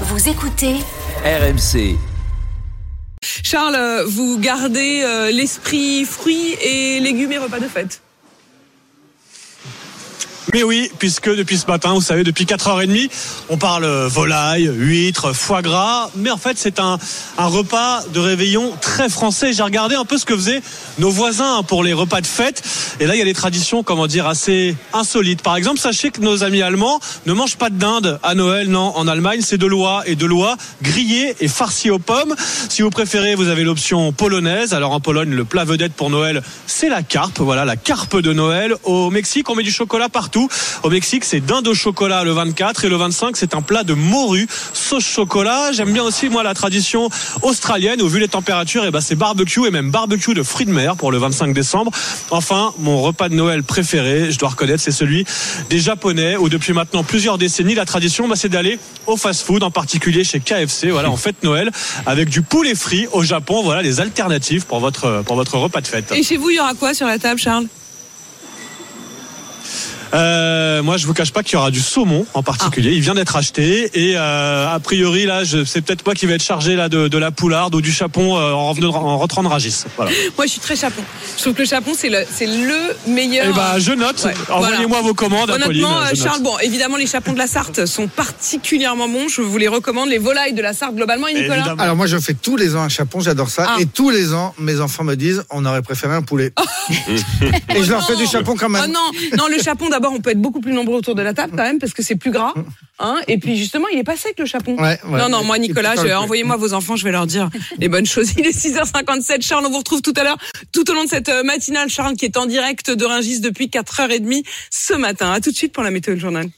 Vous écoutez RMC. Charles, vous gardez euh, l'esprit fruits et légumes et repas de fête. Mais oui, puisque depuis ce matin, vous savez, depuis 4h30, on parle volaille, huîtres, foie gras. Mais en fait, c'est un, un repas de réveillon très français. J'ai regardé un peu ce que faisaient nos voisins pour les repas de fête. Et là, il y a des traditions, comment dire, assez insolites. Par exemple, sachez que nos amis allemands ne mangent pas de dinde à Noël. Non, en Allemagne, c'est de l'oie et de l'oie grillée et farcie aux pommes. Si vous préférez, vous avez l'option polonaise. Alors en Pologne, le plat vedette pour Noël, c'est la carpe. Voilà, la carpe de Noël. Au Mexique, on met du chocolat partout. Au Mexique, c'est dinde au chocolat le 24 et le 25, c'est un plat de morue sauce chocolat. J'aime bien aussi moi la tradition australienne où vu les températures, et ben c'est barbecue et même barbecue de fruits de mer pour le 25 décembre. Enfin, mon repas de Noël préféré, je dois reconnaître, c'est celui des Japonais où depuis maintenant plusieurs décennies, la tradition, bah, c'est d'aller au fast-food, en particulier chez KFC. Voilà, en fête Noël avec du poulet frit au Japon. Voilà les alternatives pour votre pour votre repas de fête. Et chez vous, il y aura quoi sur la table, Charles? Euh, moi, je vous cache pas qu'il y aura du saumon en particulier. Il vient d'être acheté et euh, a priori là, c'est peut-être moi qui vais être chargé là de, de la poularde ou du chapon euh, en, revenant- en rentrant de Ragis. Voilà. Moi, je suis très chapon. Je trouve que le chapon, c'est le, c'est le meilleur. Et ben, je note. Ouais, Envoyez-moi voilà. vos commandes. Honnêtement, euh, note. Charles, bon, évidemment, les chapons de la Sarthe sont particulièrement bons. Je vous les recommande. Les volailles de la Sarthe, globalement, et Nicolas. Évidemment. Alors moi je fais tous les ans un chapon, j'adore ça. Ah. Et tous les ans, mes enfants me disent, on aurait préféré un poulet. et je leur fais du chapon quand Oh même. non, non, le chapon, d'abord, on peut être beaucoup plus nombreux autour de la table, quand même, parce que c'est plus gras. Hein et puis, justement, il est pas sec, le chapon. Ouais, ouais. non, non, moi, Nicolas, envoyez-moi vos enfants, je vais leur dire les bonnes choses. Il est 6h57. Charles, on vous retrouve tout à l'heure, tout au long de cette euh, matinale. Charles, qui est en direct de Ringis depuis 4h30 ce matin. À tout de suite pour la météo du journal.